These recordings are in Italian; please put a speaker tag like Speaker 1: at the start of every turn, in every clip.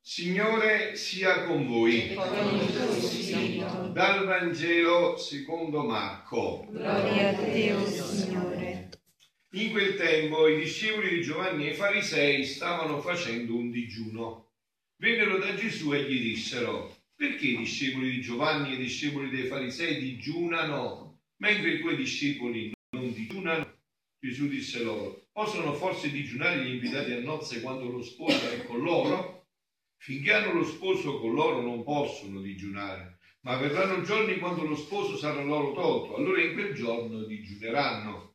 Speaker 1: Signore sia con voi. Dal Vangelo secondo Marco.
Speaker 2: Gloria a Dio, Signore.
Speaker 1: In quel tempo i discepoli di Giovanni e i farisei stavano facendo un digiuno. Vennero da Gesù e gli dissero, perché i discepoli di Giovanni e i discepoli dei farisei digiunano, mentre i tuoi discepoli non digiunano? Gesù disse loro, possono forse digiunare gli invitati a nozze quando lo sposo è con loro? Finché hanno lo sposo con loro non possono digiunare, ma verranno giorni quando lo sposo sarà loro tolto, allora in quel giorno digiuneranno.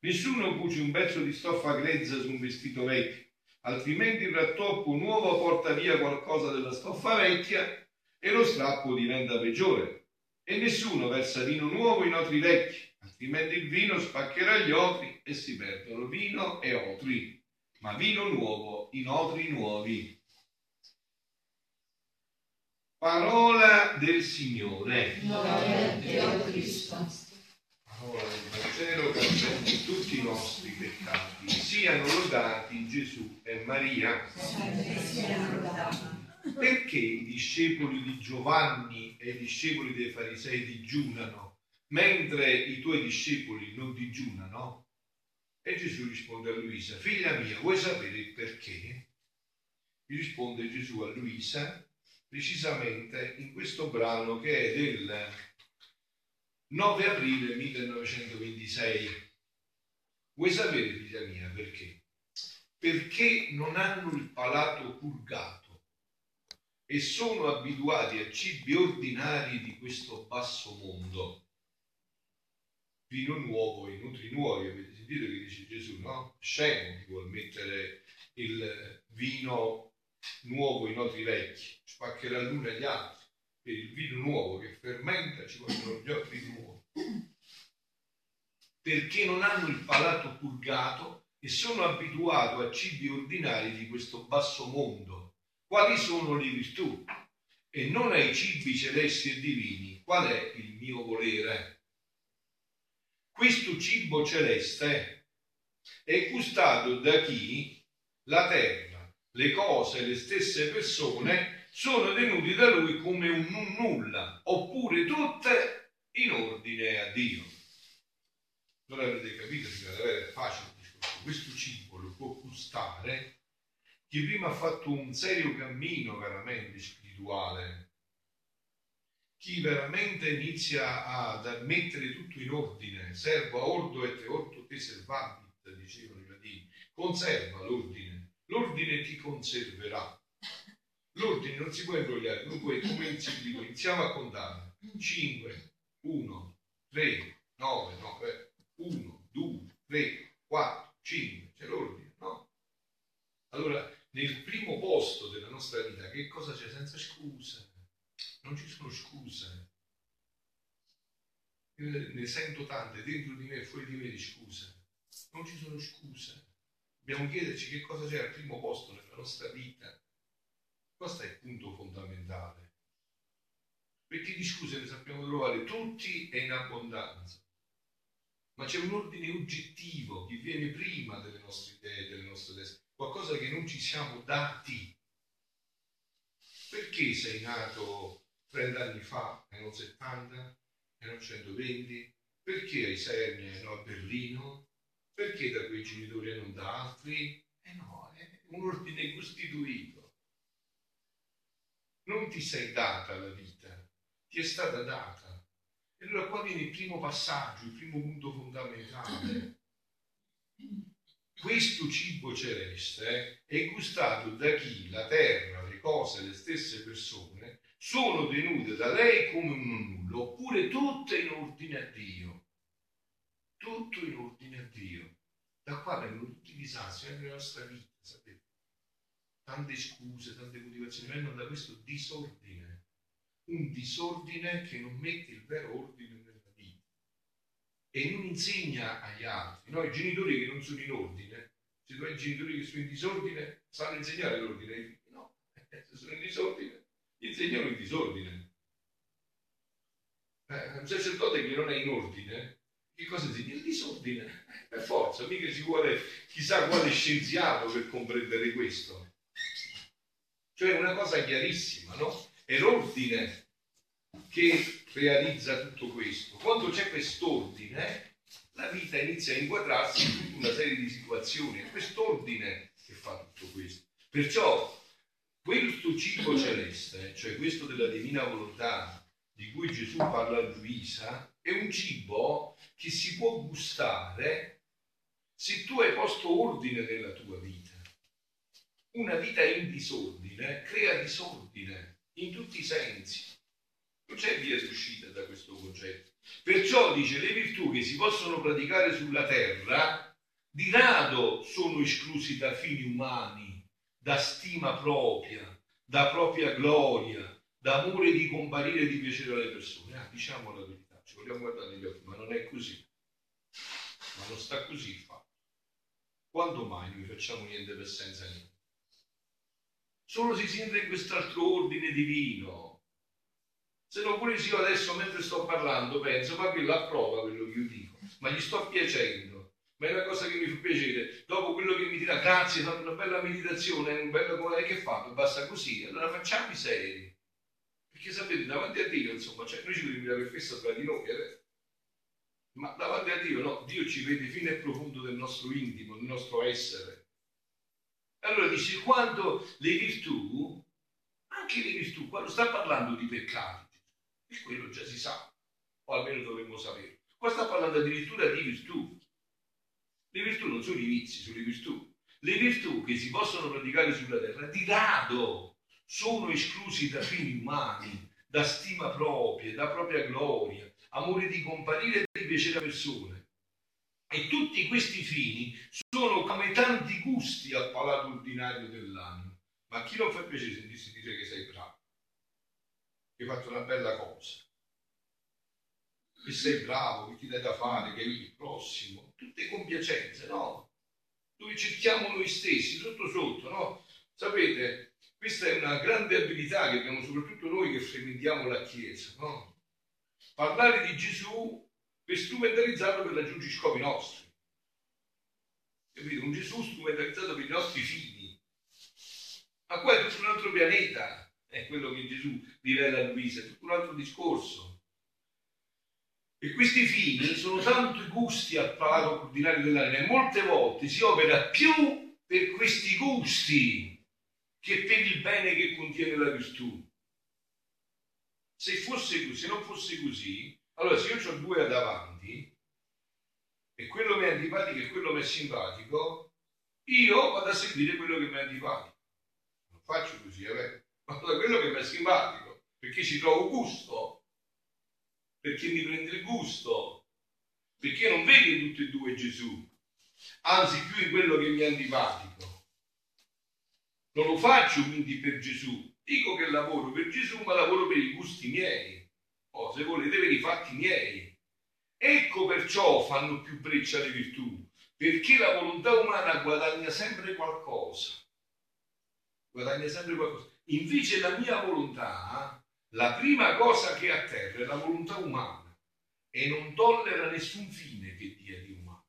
Speaker 1: Nessuno cuce un pezzo di stoffa grezza su un vestito vecchio, altrimenti il rattoppo nuovo porta via qualcosa della stoffa vecchia e lo strappo diventa peggiore. E nessuno versa vino nuovo in otri vecchi, altrimenti il vino spaccherà gli otri e si perdono vino e otri, ma vino nuovo in otri nuovi. Parola del Signore.
Speaker 2: Gloria a Dio Cristo.
Speaker 1: Parola del Vangelo che tutti i nostri peccati. Siano lodati Gesù e Maria. Perché i discepoli di Giovanni e i discepoli dei farisei digiunano, mentre i tuoi discepoli non digiunano? E Gesù risponde a Luisa, figlia mia, vuoi sapere il perché? Gli risponde Gesù a Luisa, precisamente in questo brano che è del 9 aprile 1926. Vuoi sapere, figlia mia, perché? Perché non hanno il palato purgato e sono abituati a cibi ordinari di questo basso mondo. Vino nuovo e nutri nuovi, avete sentito che dice Gesù, no? Scemo chi vuol mettere il vino nuovo in otri vecchi, spaccherà l'uno agli altri. Per il vino nuovo che fermenta ci vogliono gli otri nuovi. Perché non hanno il palato purgato e sono abituati a cibi ordinari di questo basso mondo. Quali sono le virtù? E non ai cibi celesti e divini. Qual è il mio volere? Questo cibo celeste è gustato da chi la terra, le cose, le stesse persone sono tenuti da lui come un nulla, oppure tutte in ordine a Dio. Allora avete capito, è facile il discorso. Questo cibo lo può gustare chi prima ha fatto un serio cammino veramente spirituale, chi veramente inizia a mettere tutto in ordine, serva ordo et ordo te servabit, dicevano i latini, conserva l'ordine, l'ordine ti conserverà. L'ordine non si può imbrogliare, puoi, come dico, iniziamo a contare. 5, 1, 3, 9, 9, 1, 2, 3, 4, 5, c'è l'ordine, no? Allora, nel primo posto della nostra vita, che cosa c'è? Senza scuse. Non ci sono scuse. Io ne sento tante dentro di me e fuori di me di scuse. Non ci sono scuse. Dobbiamo chiederci che cosa c'è al primo posto nella nostra vita. Questo è il punto fondamentale. Perché di scuse ne sappiamo trovare tutti e in abbondanza. Ma c'è un ordine oggettivo che viene prima delle nostre idee, delle nostre teste qualcosa che non ci siamo dati. Perché sei nato 30 anni fa e non 70 e non 120? Perché hai 6 anni e non a Berlino? Perché da quei genitori e non da altri? Eh no, è un ordine costituito. Non ti sei data la vita, ti è stata data. E allora qua viene il primo passaggio, il primo punto fondamentale questo cibo celeste è gustato da chi la terra, le cose, le stesse persone sono tenute da lei come un nullo, oppure tutte in ordine a Dio. Tutto in ordine a Dio. Da qua vengono tutti i disastri nella nostra vita, sapete? Tante scuse, tante motivazioni vengono da questo disordine. Un disordine che non mette il vero ordine e non insegna agli altri. I genitori che non sono in ordine, se tu hai genitori che sono in disordine, sanno insegnare l'ordine. No, se sono in disordine, insegnano il disordine. Eh, un sacerdote che non è in ordine, che cosa insegna? Il disordine. Per forza, mica ci vuole chissà quale scienziato per comprendere questo. Cioè una cosa chiarissima, no? È l'ordine che realizza tutto questo. Quando c'è quest'ordine, la vita inizia a inquadrarsi in tutta una serie di situazioni. È quest'ordine che fa tutto questo. Perciò questo cibo celeste, cioè questo della divina volontà di cui Gesù parla a Luisa, è un cibo che si può gustare se tu hai posto ordine nella tua vita. Una vita in disordine crea disordine in tutti i sensi. Non c'è via d'uscita da questo concetto. Perciò dice le virtù che si possono praticare sulla terra di rado sono esclusi da fini umani, da stima propria, da propria gloria, da amore di comparire e di piacere alle persone. Ah, diciamo la verità, ci vogliamo guardare negli occhi, ma non è così. Ma non sta così il fatto. Quando mai noi facciamo niente per senza niente? Solo si sente in quest'altro ordine divino se non pure io adesso mentre sto parlando penso, ma quello approva quello che io dico, ma gli sto piacendo, ma è una cosa che mi fa piacere. Dopo quello che mi dirà, grazie, hai fatto una bella meditazione, un bello come che fatto, basta così. Allora facciamo i seri. Perché sapete, davanti a Dio, insomma, cioè, noi ci dobbiamo mirare festa tra di noi, eh? ma davanti a Dio, no, Dio ci vede fino al profondo del nostro intimo, del nostro essere. Allora dice, quando le virtù, anche le virtù, quando sta parlando di peccati, e quello già si sa, o almeno dovremmo sapere. Qua sta parlando addirittura di virtù. Le virtù non sono i vizi, sono le virtù. Le virtù che si possono praticare sulla terra di rado sono esclusi da fini umani, da stima propria, da propria gloria, amore di comparire e di piacere a persone. E tutti questi fini sono come tanti gusti al palato ordinario dell'anima. Ma chi non fa piacere sentirsi dire che sei bravo? che hai fatto una bella cosa, che sei bravo, che ti dai da fare, che aiuti il prossimo, tutte compiacenze, no? Dove cerchiamo noi stessi, sotto sotto, no? Sapete, questa è una grande abilità che abbiamo soprattutto noi che frequentiamo la Chiesa, no? Parlare di Gesù per strumentalizzarlo per raggiungere i scopi nostri. Capite? Un Gesù strumentalizzato per i nostri figli. Ma qua è tutto un altro pianeta è quello che Gesù rivela a Luisa, è tutto un altro discorso. E questi fini sono tanto gusti al palato ordinario dell'anima e molte volte si opera più per questi gusti che per il bene che contiene la virtù. Se fosse così, se non fosse così, allora se io ho due davanti e quello mi è antipatico e quello mi è simpatico, io vado a seguire quello che mi è antipatico. Non faccio così, eh? ma da quello che mi è simpatico, perché ci trovo gusto, perché mi prende il gusto, perché non vedo tutti e due Gesù, anzi più in quello che mi è antipatico. Non lo faccio quindi per Gesù, dico che lavoro per Gesù, ma lavoro per i gusti miei, o se volete per i fatti miei. Ecco perciò fanno più breccia le virtù, perché la volontà umana guadagna sempre qualcosa. Guadagna sempre qualcosa. Invece la mia volontà, la prima cosa che atterra è la volontà umana e non tollera nessun fine che dia di umano.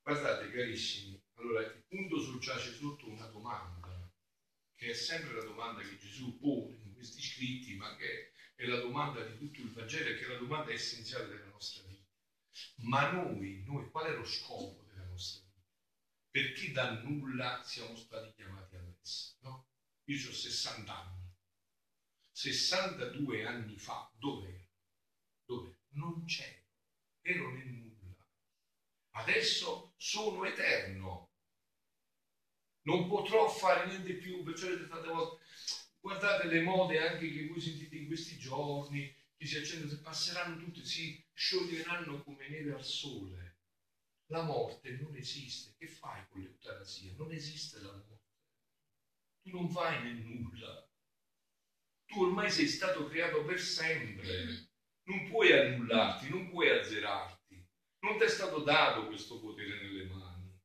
Speaker 1: Guardate carissimi, allora il punto soggiace sotto una domanda, che è sempre la domanda che Gesù pone in questi scritti, ma che è la domanda di tutto il Vangelo e che è la domanda essenziale della nostra vita. Ma noi, noi, qual è lo scopo della nostra vita? Perché da nulla siamo stati chiamati a messa, no? Io ho 60 anni. 62 anni fa, dov'ero? Dove? Non c'ero. Ero nel nulla. Adesso sono eterno. Non potrò fare niente più, perciò tante volte. Guardate le mode anche che voi sentite in questi giorni, che si accendono, passeranno tutte, si scioglieranno come neve al sole. La morte non esiste. Che fai con l'eutanasia? Non esiste la morte tu non vai nel nulla. Tu ormai sei stato creato per sempre. Non puoi annullarti, non puoi azzerarti. Non ti è stato dato questo potere nelle mani.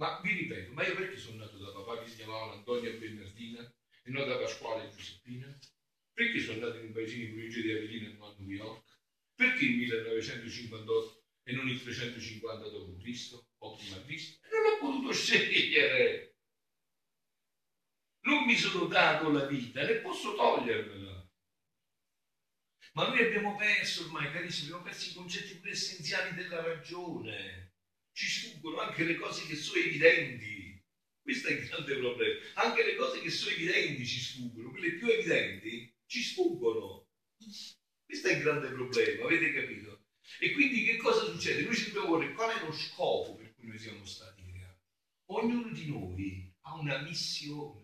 Speaker 1: Ma vi ripeto, ma io perché sono nato da papà che si chiamava Antonia Bernardina e non da Pasquale Giuseppina? Perché sono nato in un paesino in provincia di Avellino a New York? Perché il 1958 e non il 350 d.C. o prima Cristo? Non ho potuto scegliere. Mi sono dato la vita, ne posso togliermela. Ma noi abbiamo perso ormai, carissimi, abbiamo perso i concetti più essenziali della ragione. Ci sfuggono anche le cose che sono evidenti. Questo è il grande problema. Anche le cose che sono evidenti ci sfuggono, quelle più evidenti ci sfuggono. Questo è il grande problema, avete capito? E quindi che cosa succede? Noi ci dobbiamo porre qual è lo scopo per cui noi siamo stati creati. Ognuno di noi ha una missione.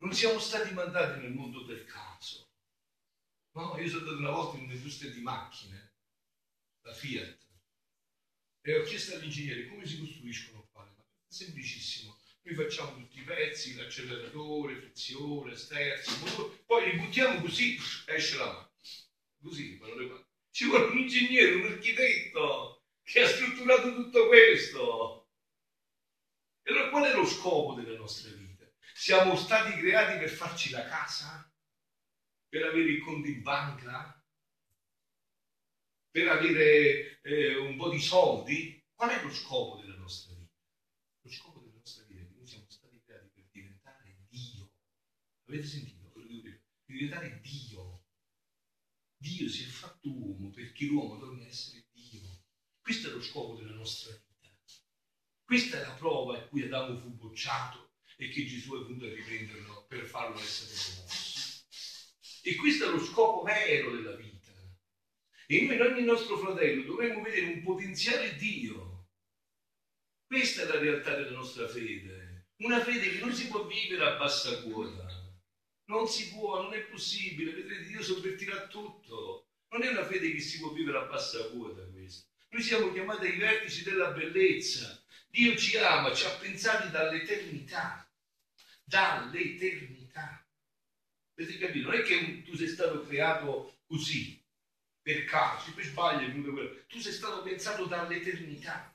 Speaker 1: Non siamo stati mandati nel mondo del caso. No, io sono andato una volta in un'industria di macchine, la Fiat, e ho chiesto all'ingegnere come si costruiscono qua. Semplicissimo. Noi facciamo tutti i pezzi, l'acceleratore, frizione, sterzo, poi li buttiamo così, esce la macchina. Così, ci vuole un ingegnere, un architetto che ha strutturato tutto questo. E allora qual è lo scopo della nostra vita? Siamo stati creati per farci la casa? Per avere i conti in banca? Per avere eh, un po' di soldi? Qual è lo scopo della nostra vita? Lo scopo della nostra vita è che noi siamo stati creati per diventare Dio. Avete sentito? Per diventare Dio. Dio si è fatto uomo perché l'uomo doveva essere Dio. Questo è lo scopo della nostra vita. Questa è la prova a cui Adamo fu bocciato e che Gesù è venuto a riprenderlo per farlo essere promosso. E questo è lo scopo vero della vita. E noi in ogni nostro fratello dovremmo vedere un potenziale Dio. Questa è la realtà della nostra fede. Una fede che non si può vivere a bassa quota. Non si può, non è possibile. Vedrete, Dio sovvertirà tutto. Non è una fede che si può vivere a bassa quota questa. Noi siamo chiamati ai vertici della bellezza, Dio ci ama, ci ha pensati dall'eternità, dall'eternità. Avete capito? Non è che tu sei stato creato così, per caso, poi sbagli è venuto quello. Tu sei stato pensato dall'eternità.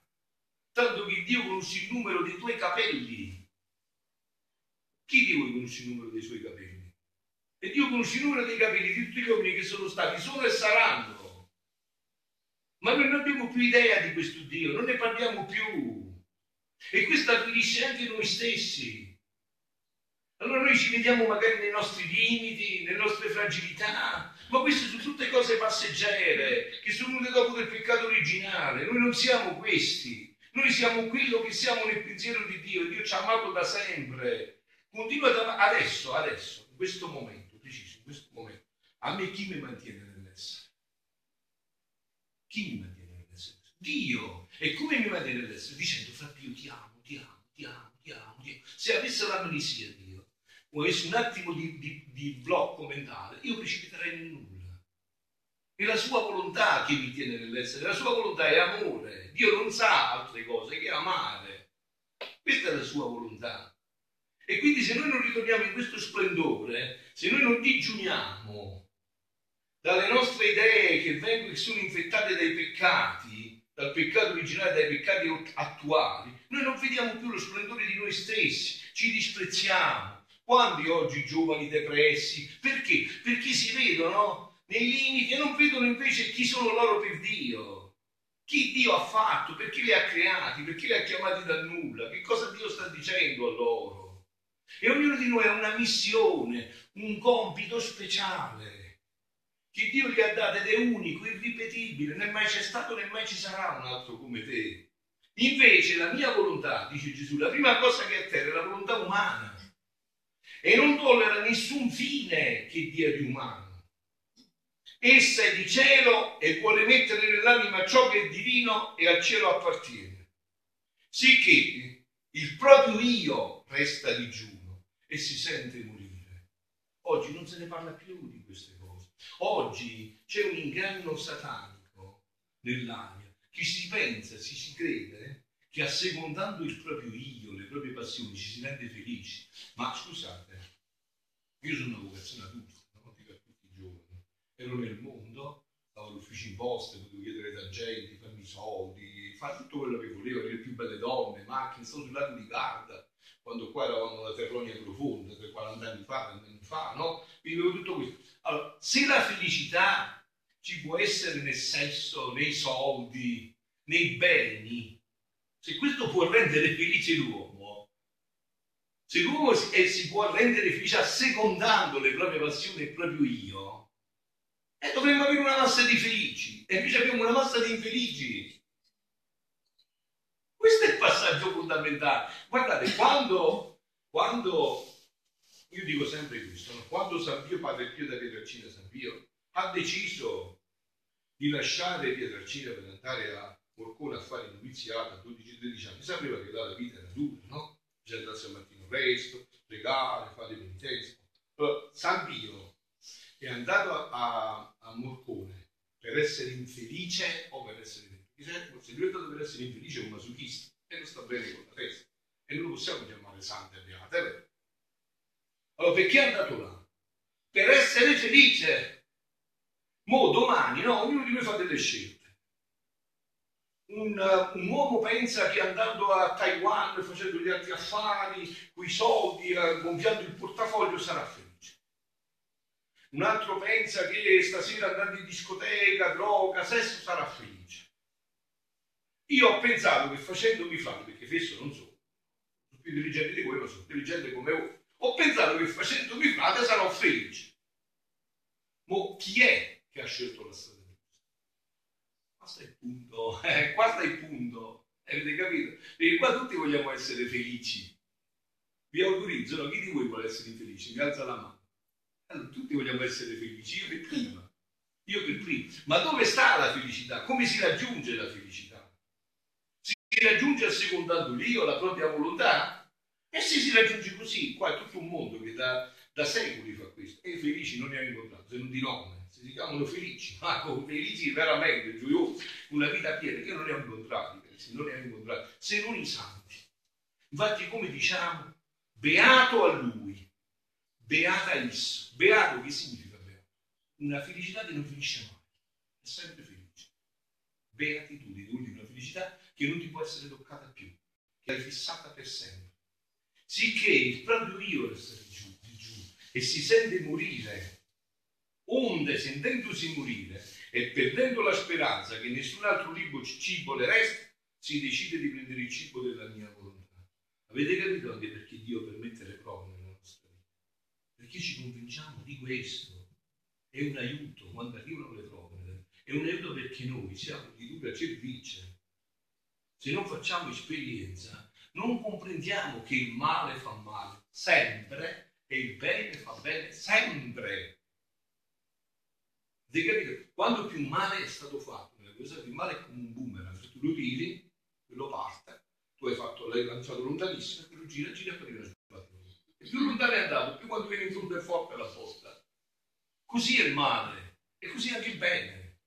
Speaker 1: Tanto che Dio conosce il numero dei tuoi capelli. Chi di voi conosce il numero dei suoi capelli? E Dio conosce il numero dei capelli di tutti gli uomini che sono stati, sono e saranno. Ma noi non abbiamo più idea di questo Dio, non ne parliamo più. E questo avvilisce anche noi stessi. Allora noi ci vediamo magari nei nostri limiti, nelle nostre fragilità, ma queste sono tutte cose passeggere che sono venute dopo del peccato originale. Noi non siamo questi, noi siamo quello che siamo nel pensiero di Dio. Dio ci ha amato da sempre. Continua da adesso, adesso, in questo momento, preciso, in questo momento. A me chi mi mantiene nell'essere? Chi mi mantiene nell'essere? Dio. E come mi mantiene nell'essere? Dicendo, fratello, ti amo, ti amo, ti amo, ti amo, ti amo. Se avesse l'amnesia Dio, o avesse un attimo di, di, di blocco mentale, io precipiterei nel nulla. È la sua volontà che mi tiene nell'essere, la sua volontà è amore. Dio non sa altre cose che amare. Questa è la sua volontà. E quindi se noi non ritorniamo in questo splendore, se noi non digiuniamo dalle nostre idee che, vengono, che sono infettate dai peccati, dal peccato originale, dai peccati attuali, noi non vediamo più lo splendore di noi stessi, ci disprezziamo. Quanti oggi giovani depressi? Perché? Perché si vedono nei limiti e non vedono invece chi sono loro per Dio. Chi Dio ha fatto, perché li ha creati, perché li ha chiamati dal nulla, che cosa Dio sta dicendo a loro. E ognuno di noi ha una missione, un compito speciale che Dio gli ha dato ed è unico, irripetibile, né mai c'è stato né mai ci sarà un altro come te. Invece la mia volontà, dice Gesù, la prima cosa che atterra è la volontà umana e non tollera nessun fine che dia di umano. Essa è di cielo e vuole mettere nell'anima ciò che è divino e al cielo appartiene. Sicché il proprio io resta digiuno e si sente morire. Oggi non se ne parla più di queste cose. Oggi c'è un inganno satanico nell'aria. Chi si pensa, si si crede che assecondando il proprio io, le proprie passioni, ci si rende felici. Ma scusate, io sono una vocazione adulta, non dico a tutti i giorni. Ero nel mondo, stavo all'ufficio imposte, potevo chiedere da gente, farmi soldi, fare tutto quello che volevo, le più belle donne, macchine, stavo sul lago di Garda, quando qua eravamo nella Terronia profonda, per 40 anni fa, 30 anni fa, no? Vivevo tutto questo. Allora, se la felicità ci può essere nel sesso, nei soldi, nei beni, se questo può rendere felice l'uomo, Se l'uomo si, eh, si può rendere felice assecondando le proprie passioni e il proprio io, eh, dovremmo avere una massa di felici e invece abbiamo una massa di infelici. Questo è il passaggio fondamentale. Guardate, quando, quando io dico sempre questo, no? quando San Pio, Padre Pio da Pietrelcina San Pio, ha deciso di lasciare Pietrelcina per andare a Morcone a fare il noviziato a 12-13 anni, sapeva che la vita era dura, no? Bisogna andarsi al mattino presto, pregare, fare penitenza. Allora, San Pio è andato a, a Morcone per essere infelice o per essere felice. Se lui è andato per essere infelice è un masochista e non sta bene con la testa. E non lo possiamo chiamare santo e beato, è vero? Allora, perché è andato là? Per essere felice. Mo domani, no, ognuno di noi fa delle scelte. Un, uh, un, uomo pensa che andando a Taiwan, facendo gli altri affari, con i soldi, uh, gonfiando il portafoglio, sarà felice. Un altro pensa che stasera andando in discoteca, droga, sesso, sarà felice. Io ho pensato che facendomi frate, perché fesso non so, sono più intelligente di ma sono intelligente come voi ho pensato che facendomi frate sarò felice. Ma chi è che ha scelto la strada Questo è il punto, eh, questo è il punto, avete capito? Perché qua tutti vogliamo essere felici. Vi autorizzo, no? Chi di voi vuole essere infelice? Mi alza la mano. Allora, tutti vogliamo essere felici, io per prima. Io per prima. Ma dove sta la felicità? Come si raggiunge la felicità? Si raggiunge assecondando l'io, la propria volontà? E se si raggiunge così, qua è tutto un mondo che da, da secoli fa questo. E i felici non ne hanno incontrato, se non di nome, si chiamano felici, ma con felici veramente gioiosi, una vita piena, che non ne ho incontrati, non ne ho incontrati, se non i santi. Infatti, come diciamo, beato a lui, beata esso. Beato che significa beato? Una felicità che non finisce mai, è sempre felice. Beatitudine, vuol dire una felicità che non ti può essere toccata più, che è fissata per sempre sicché il proprio io resta giù, di giù e si sente morire, onde sentendosi morire e perdendo la speranza che nessun altro cibo le resta, si decide di prendere il cibo della mia volontà. Avete capito anche perché Dio permette le prove nella nostra vita? Perché ci convinciamo di questo. È un aiuto quando arrivano le prove, è un aiuto perché noi siamo di dura cervice. Se non facciamo esperienza, non comprendiamo che il male fa male sempre e il bene fa bene sempre. Quando più male è stato fatto, nella cosa più male è come un boomerang, se tu lo tiri, quello parte, tu hai fatto, l'hai lanciato lontanissimo, quello gira, gira e poi sbagliato. E più lontano è andato, più quando viene in fondo è forte la porta. Così è il male e così anche il bene.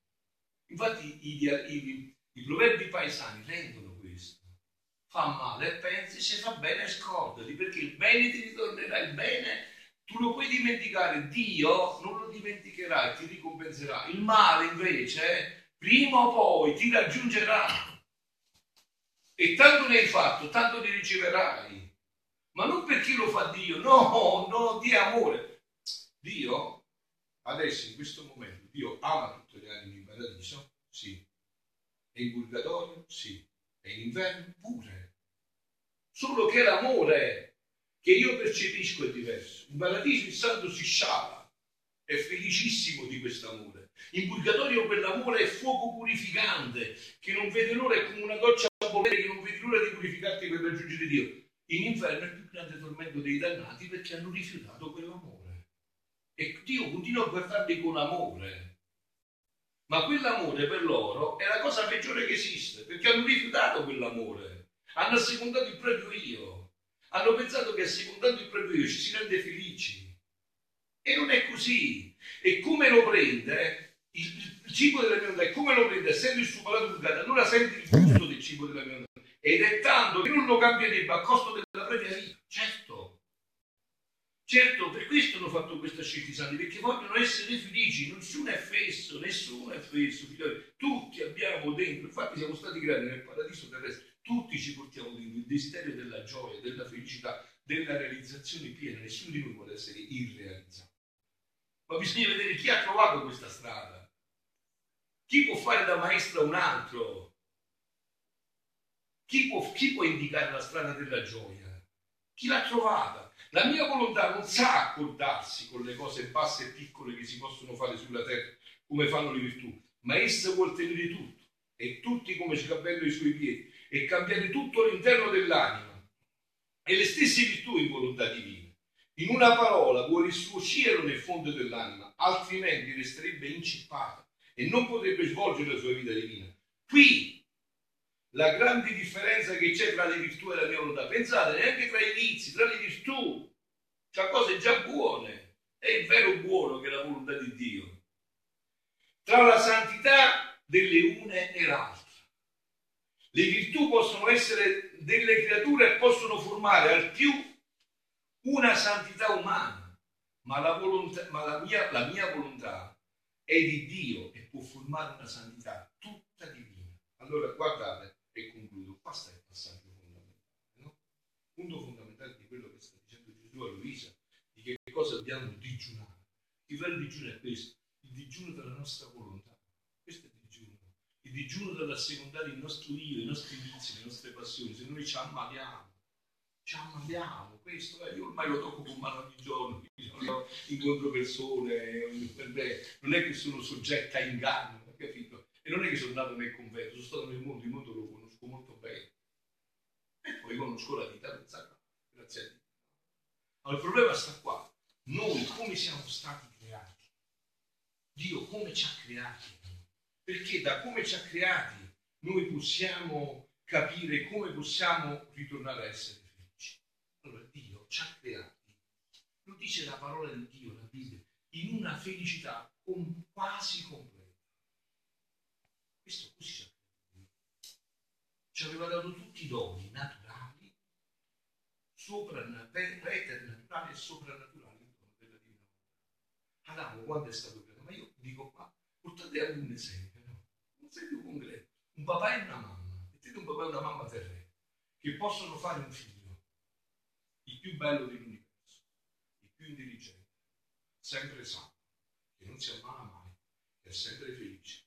Speaker 1: Infatti i, i, i proverbi paesani rendono fa male e pensi, se fa bene scordati, perché il bene ti ritornerà, il bene tu lo puoi dimenticare, Dio non lo dimenticherà e ti ricompenserà. Il male invece, prima o poi, ti raggiungerà. E tanto ne hai fatto, tanto ne riceverai. Ma non perché lo fa Dio, no, no, Dio amore. Dio, adesso in questo momento, Dio ama tutte le anime in paradiso? Sì. E in purgatorio? Sì. E in inverno? Pure solo che l'amore che io percepisco è diverso. In paradiso il santo si sciala, è felicissimo di questo amore. In purgatorio quell'amore è fuoco purificante, che non vede l'ora, è come una goccia a volere che non vede l'ora di purificarti per raggiungere Dio. In inferno è il più grande tormento dei dannati perché hanno rifiutato quell'amore. E Dio continua a guardarli con amore. Ma quell'amore per loro è la cosa peggiore che esiste, perché hanno rifiutato quell'amore hanno assecondato il proprio io, hanno pensato che assecondando il proprio io ci si rende felici. E non è così. E come lo prende? Il, il cibo della mia onda, e come lo prende? Essendo il suo palato purgato, allora sente il gusto del cibo della mia onda. Ed è tanto che non lo cambierebbe a costo della propria vita. Certo. Certo, per questo hanno fatto questa scelta i santi, perché vogliono essere felici, nessuno è fesso, nessuno è fesso, figlioli. tutti abbiamo dentro, infatti siamo stati creati nel paradiso terrestre, tutti ci portiamo dentro il desiderio della gioia, della felicità, della realizzazione piena. Nessuno di noi vuole essere irrealizzato. Ma bisogna vedere chi ha trovato questa strada. Chi può fare da maestro a un altro? Chi può, chi può indicare la strada della gioia? Chi l'ha trovata? La mia volontà non sa accordarsi con le cose basse e piccole che si possono fare sulla terra, come fanno le virtù, ma essa vuol tenere tutto e tutti come sgabello ai suoi piedi e cambiare tutto all'interno dell'anima e le stesse virtù in volontà divina. In una parola vuole il suo cielo nel fondo dell'anima, altrimenti resterebbe incippata e non potrebbe svolgere la sua vita divina. Qui la grande differenza che c'è tra le virtù e la mia volontà. Pensate, neanche tra i vizi, tra le virtù, c'è cose già buone. È il vero buono che è la volontà di Dio. Tra la santità delle une e l'altra. Le virtù possono essere delle creature e possono formare al più una santità umana, ma la, volontà, ma la, mia, la mia volontà è di Dio e può formare una santità tutta divina. Allora guardate, e concludo, qua sta il passaggio fondamentale. No? Punto fondamentale di quello che sta dicendo Gesù a Luisa, di che cosa dobbiamo digiunare. Il vero digiuno è questo, il digiuno della nostra volontà. Questo è il digiuno. Il digiuno dell'assecondare il nostro io, i nostri vizi, le nostre passioni. Se noi ci ammaliamo, ci ammaliamo. Questo eh, io ormai lo tocco con mano ogni giorno, io incontro persone, non è che sono soggetta a inganno, capito? E non è che sono nato nel convento, sono stato nel mondo, il mondo lo conosco molto bene. E poi conosco la vita grazie a Dio. Allora, il problema sta qua. Noi come siamo stati creati? Dio come ci ha creati? Perché da come ci ha creati noi possiamo capire come possiamo ritornare a essere felici. Allora Dio ci ha creati, lo dice la parola di Dio, la Bibbia, in una felicità quasi completa. Questo così ci ha ci aveva dato tutti i doni naturali, preternaturali e soprannaturali il dono della divina Adamo quando è stato creato? Ma io dico qua, portate anche un esempio? Un esempio concreto. Un papà e una mamma, mettete un papà e una mamma terrena, che possono fare un figlio, il più bello dell'universo, il più intelligente, sempre sano, che non si ammala mai, che è sempre felice,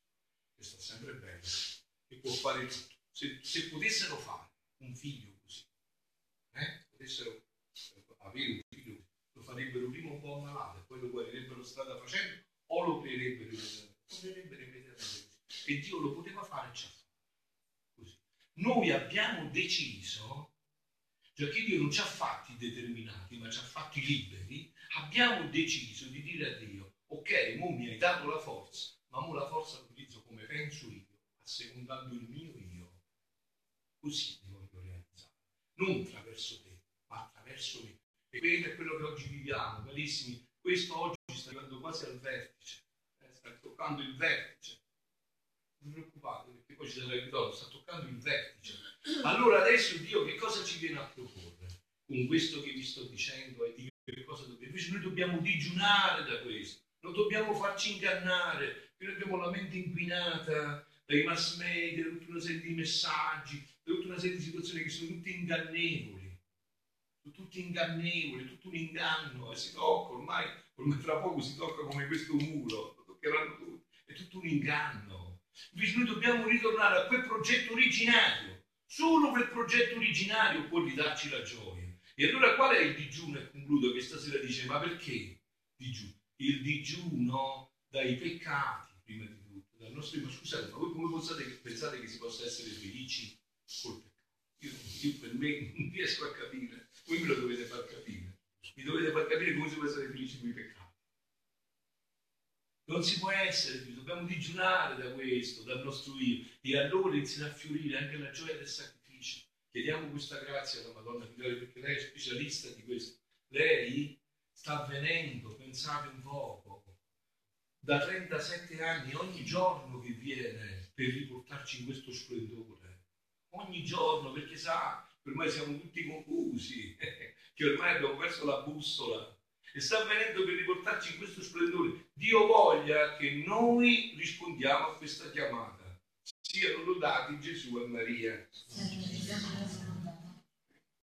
Speaker 1: che sta sempre bene, che può fare tutto se, se potessero fare un figlio così, eh? potessero avere un figlio così, lo farebbero prima un po' ammalato e poi lo guarirebbero strada facendo o lo creerebbero immediatamente. E Dio lo poteva fare fatto. Così. Noi abbiamo deciso, già che Dio non ci ha fatti determinati, ma ci ha fatti liberi, abbiamo deciso di dire a Dio, ok, mo mi hai dato la forza, ma mo la forza la utilizzo come penso io, assecondando il mio io Così ti voglio realizzare, non attraverso te, ma attraverso me. E questo è quello che oggi viviamo, carissimi. Questo oggi sta arrivando quasi al vertice, eh, sta toccando il vertice. Non preoccupate perché poi ci sarà il ritorno, sta toccando il vertice. Allora adesso Dio che cosa ci viene a proporre? Con questo che vi sto dicendo e di che cosa dobbiamo. Invece noi dobbiamo digiunare da questo, non dobbiamo farci ingannare, noi abbiamo la mente inquinata dai mass media, tutta una serie di messaggi, tutta una serie di situazioni che sono tutte ingannevoli, tutte ingannevoli, tutto un inganno e si tocca ormai, ormai fra poco si tocca come questo muro, lo toccheranno tutti, è tutto un inganno. Invece noi dobbiamo ritornare a quel progetto originario, solo quel progetto originario può ridarci la gioia. E allora qual è il digiuno? E concludo che stasera dice, ma perché digiuno? Il digiuno dai peccati, prima di tutto, dal nostro... Ma scusate, ma voi come pensate, pensate che si possa essere felici col peccato. Io, io, per me non riesco a capire, voi me lo dovete far capire. Mi dovete far capire come si può essere felici con i peccati. Non si può essere, dobbiamo digiunare da questo, dal nostro io, e allora inizia a fiorire anche la gioia del sacrificio. Chiediamo questa grazia alla Madonna Figlioli perché lei è specialista di questo. Lei sta avvenendo, pensate un poco, da 37 anni ogni giorno che viene per riportarci in questo splendore ogni giorno perché sa ormai siamo tutti confusi, che ormai abbiamo perso la bussola e sta venendo per riportarci in questo splendore. Dio voglia che noi rispondiamo a questa chiamata. Siano lodati Gesù e Maria.